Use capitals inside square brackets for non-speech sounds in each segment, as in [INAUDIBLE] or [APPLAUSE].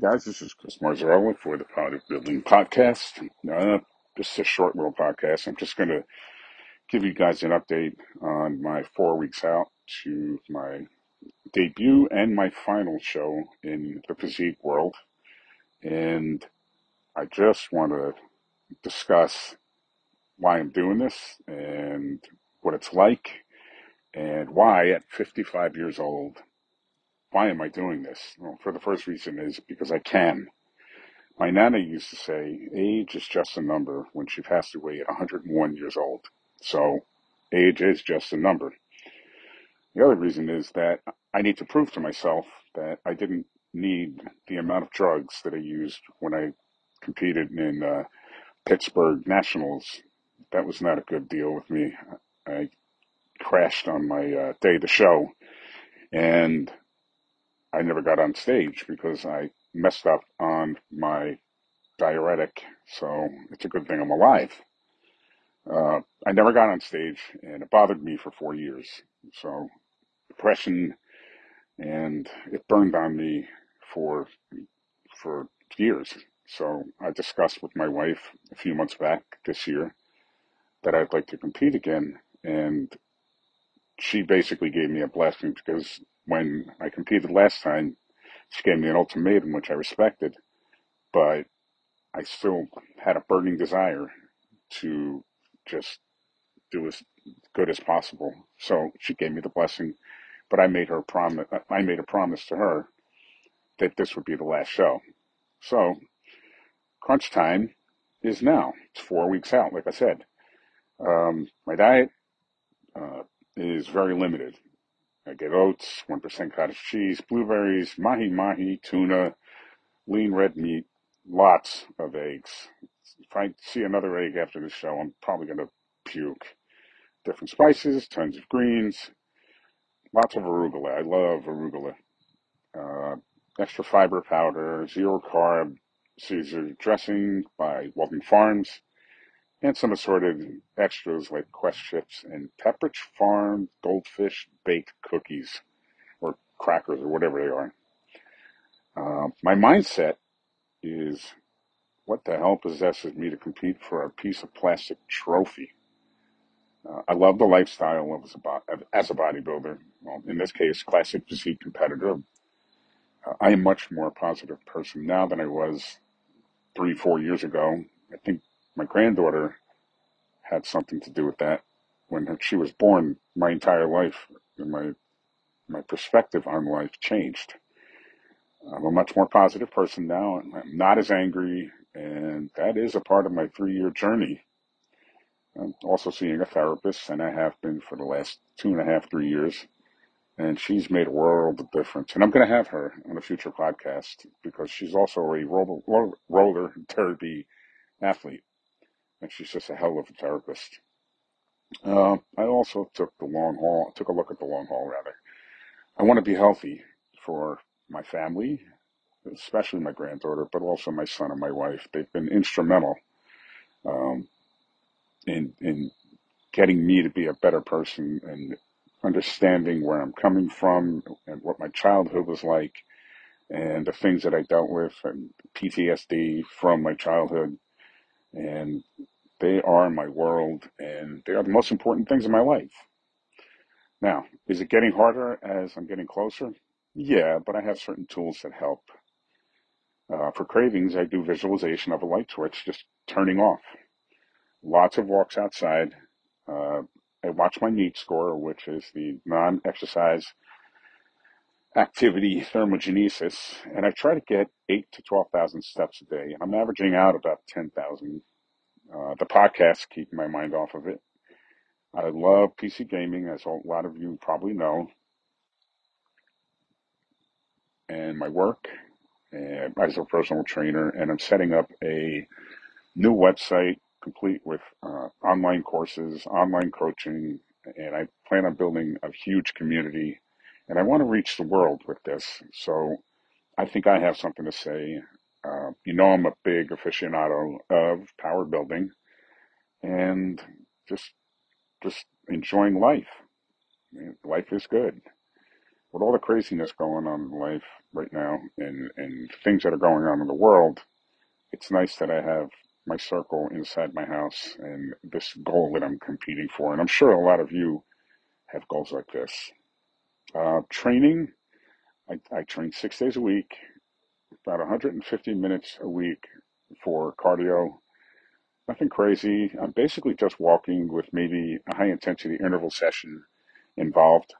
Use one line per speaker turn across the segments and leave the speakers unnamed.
Guys, this is Chris Marzarella for the Power Building Podcast. Uh, this is a short little podcast. I'm just going to give you guys an update on my four weeks out to my debut and my final show in the physique world. And I just want to discuss why I'm doing this and what it's like and why at 55 years old, why am I doing this? Well, for the first reason is because I can. My nana used to say, age is just a number when she passed away at 101 years old. So age is just a number. The other reason is that I need to prove to myself that I didn't need the amount of drugs that I used when I competed in uh, Pittsburgh Nationals. That was not a good deal with me. I crashed on my uh, day the show and I never got on stage because I messed up on my diuretic. So it's a good thing I'm alive. Uh, I never got on stage and it bothered me for four years. So depression and it burned on me for, for years. So I discussed with my wife a few months back this year that I'd like to compete again. And she basically gave me a blessing because when I competed last time, she gave me an ultimatum, which I respected, but I still had a burning desire to just do as good as possible. So she gave me the blessing, but I made her promise. I made a promise to her that this would be the last show. So crunch time is now. It's four weeks out, like I said. Um, my diet uh, is very limited. I get oats, 1% cottage cheese, blueberries, mahi mahi, tuna, lean red meat, lots of eggs. If I see another egg after the show, I'm probably going to puke. Different spices, tons of greens, lots of arugula. I love arugula. Uh, extra fiber powder, zero carb Caesar dressing by Walden Farms, and some assorted extras like Quest chips and Pepperidge Farm goldfish baked cookies or crackers or whatever they are. Uh, my mindset is what the hell possesses me to compete for a piece of plastic trophy? Uh, I love the lifestyle as a, as a bodybuilder. Well, in this case, classic physique competitor. Uh, I am much more positive person now than I was three, four years ago. I think my granddaughter had something to do with that. When she was born, my entire life and my my perspective on life changed. I'm a much more positive person now. I'm not as angry, and that is a part of my three year journey. I'm also seeing a therapist, and I have been for the last two and a half, three years. And she's made a world of difference. And I'm going to have her on a future podcast because she's also a roller, roller derby athlete. And she's just a hell of a therapist. Uh, I also took the long haul, took a look at the long haul rather. I want to be healthy for my family, especially my granddaughter, but also my son and my wife. They've been instrumental um, in in getting me to be a better person and understanding where I'm coming from and what my childhood was like and the things that I dealt with and PTSD from my childhood. And they are my world and they are the most important things in my life. Now, is it getting harder as I'm getting closer? Yeah, but I have certain tools that help. Uh, for cravings, I do visualization of a light switch just turning off. Lots of walks outside. Uh, I watch my NEAT score, which is the non-exercise activity thermogenesis, and I try to get eight to 12,000 steps a day. and I'm averaging out about 10,000. Uh, the podcasts keep my mind off of it. I love PC gaming, as a lot of you probably know, and my work and as a personal trainer, and I'm setting up a new website complete with uh, online courses, online coaching, and I plan on building a huge community. And I want to reach the world with this. So I think I have something to say. Uh, you know, I'm a big aficionado of power building and just just enjoying life. Life is good. with all the craziness going on in life right now and, and things that are going on in the world, it's nice that I have my circle inside my house and this goal that I'm competing for. And I'm sure a lot of you have goals like this. Uh, training, I, I train six days a week, about 150 minutes a week for cardio. Nothing crazy. I'm basically just walking with maybe a high intensity interval session involved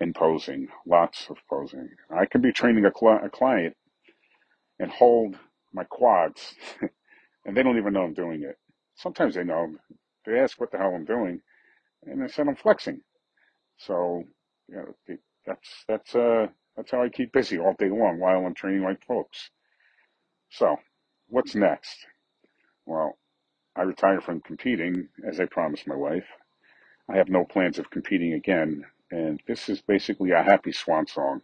in posing, lots of posing. I can be training a, a client and hold my quads, [LAUGHS] and they don't even know I'm doing it. Sometimes they know. They ask what the hell I'm doing, and I said I'm flexing. So, you know, that's that's uh that's how I keep busy all day long while I'm training my folks. So, what's next? Well, I retired from competing as I promised my wife. I have no plans of competing again, and this is basically a happy swan song.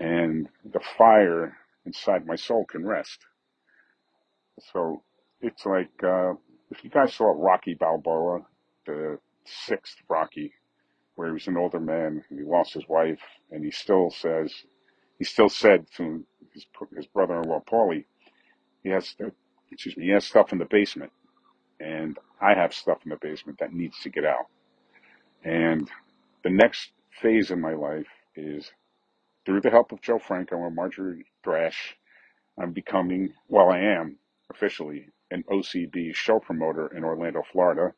And the fire inside my soul can rest. So it's like uh, if you guys saw Rocky Balboa, the sixth Rocky, where he was an older man and he lost his wife, and he still says, he still said to his his brother-in-law Paulie, he has excuse me, he has stuff in the basement, and I have stuff in the basement that needs to get out. And the next phase of my life is through the help of Joe Franco and Marjorie Thrash, I'm becoming, well, I am officially an OCB show promoter in Orlando, Florida.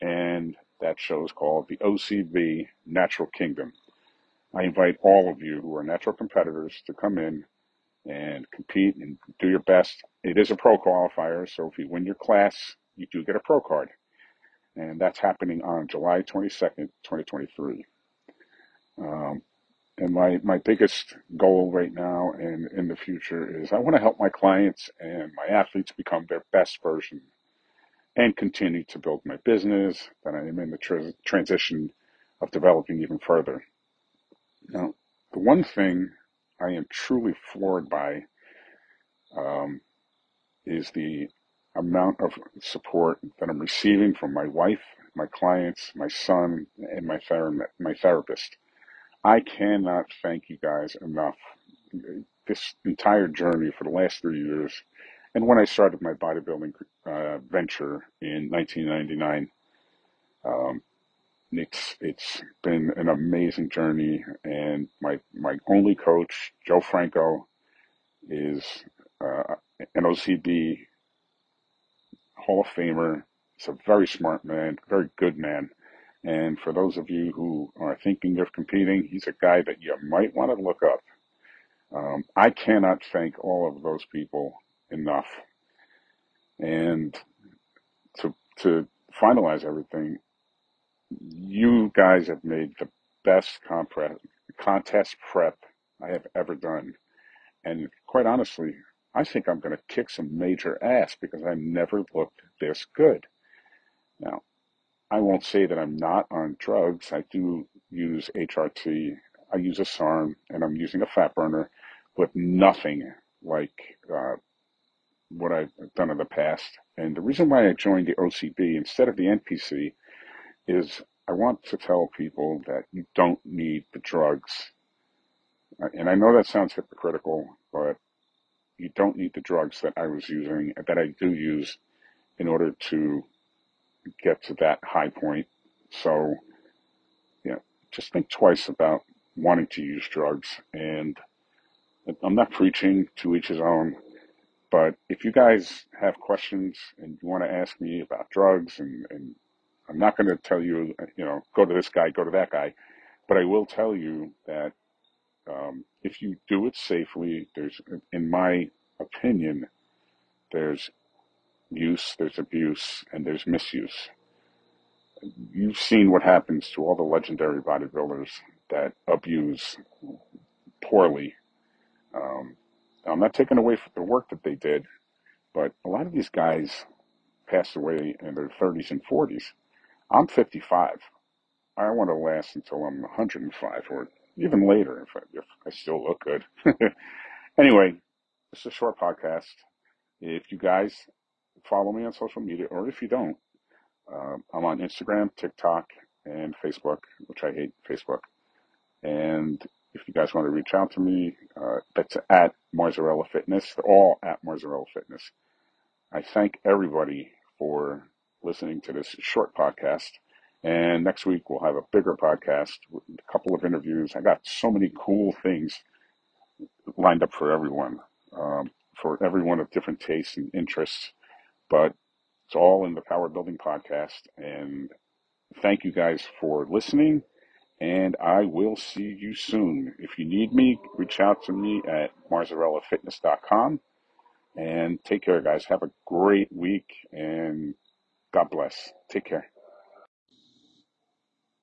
And that show is called the OCB Natural Kingdom. I invite all of you who are natural competitors to come in and compete and do your best. It is a pro qualifier, so if you win your class, you do get a pro card. And that's happening on July 22nd, 2023. Um, and my, my biggest goal right now and in the future is I want to help my clients and my athletes become their best version and continue to build my business that I am in the tr- transition of developing even further. Now, the one thing I am truly floored by um, is the amount of support that I'm receiving from my wife, my clients, my son, and my, ther- my therapist. I cannot thank you guys enough. This entire journey for the last three years, and when I started my bodybuilding uh, venture in 1999, um, it's it's been an amazing journey. And my my only coach, Joe Franco, is uh, an OCB Hall of Famer. He's a very smart man, very good man. And for those of you who are thinking of competing, he's a guy that you might want to look up. Um, I cannot thank all of those people enough. And to to finalize everything, you guys have made the best compre- contest prep I have ever done. And quite honestly, I think I'm going to kick some major ass because I never looked this good. Now, I won't say that I'm not on drugs. I do use HRT. I use a SARM and I'm using a fat burner, but nothing like uh, what I've done in the past. And the reason why I joined the OCB instead of the NPC is I want to tell people that you don't need the drugs. Uh, and I know that sounds hypocritical, but you don't need the drugs that I was using, that I do use in order to get to that high point. So, yeah, just think twice about wanting to use drugs. And I'm not preaching to each his own, but if you guys have questions and you want to ask me about drugs, and, and I'm not going to tell you, you know, go to this guy, go to that guy, but I will tell you that um, if you do it safely, there's, in my opinion, there's use, there's abuse, and there's misuse. You've seen what happens to all the legendary bodybuilders that abuse poorly. Um, I'm not taking away from the work that they did, but a lot of these guys passed away in their 30s and 40s. I'm 55. I want to last until I'm 105 or even later if I, if I still look good. [LAUGHS] anyway, is a short podcast. If you guys follow me on social media, or if you don't, uh, I'm on Instagram, TikTok, and Facebook, which I hate Facebook. And if you guys want to reach out to me, uh, that's at Marzarella Fitness. All at Marzarella Fitness. I thank everybody for listening to this short podcast. And next week we'll have a bigger podcast with a couple of interviews. I got so many cool things lined up for everyone, um, for everyone of different tastes and interests. But it's all in the Power Building podcast. And thank you guys for listening. And I will see you soon. If you need me, reach out to me at marzarellafitness.com. And take care, guys. Have a great week and God bless. Take care.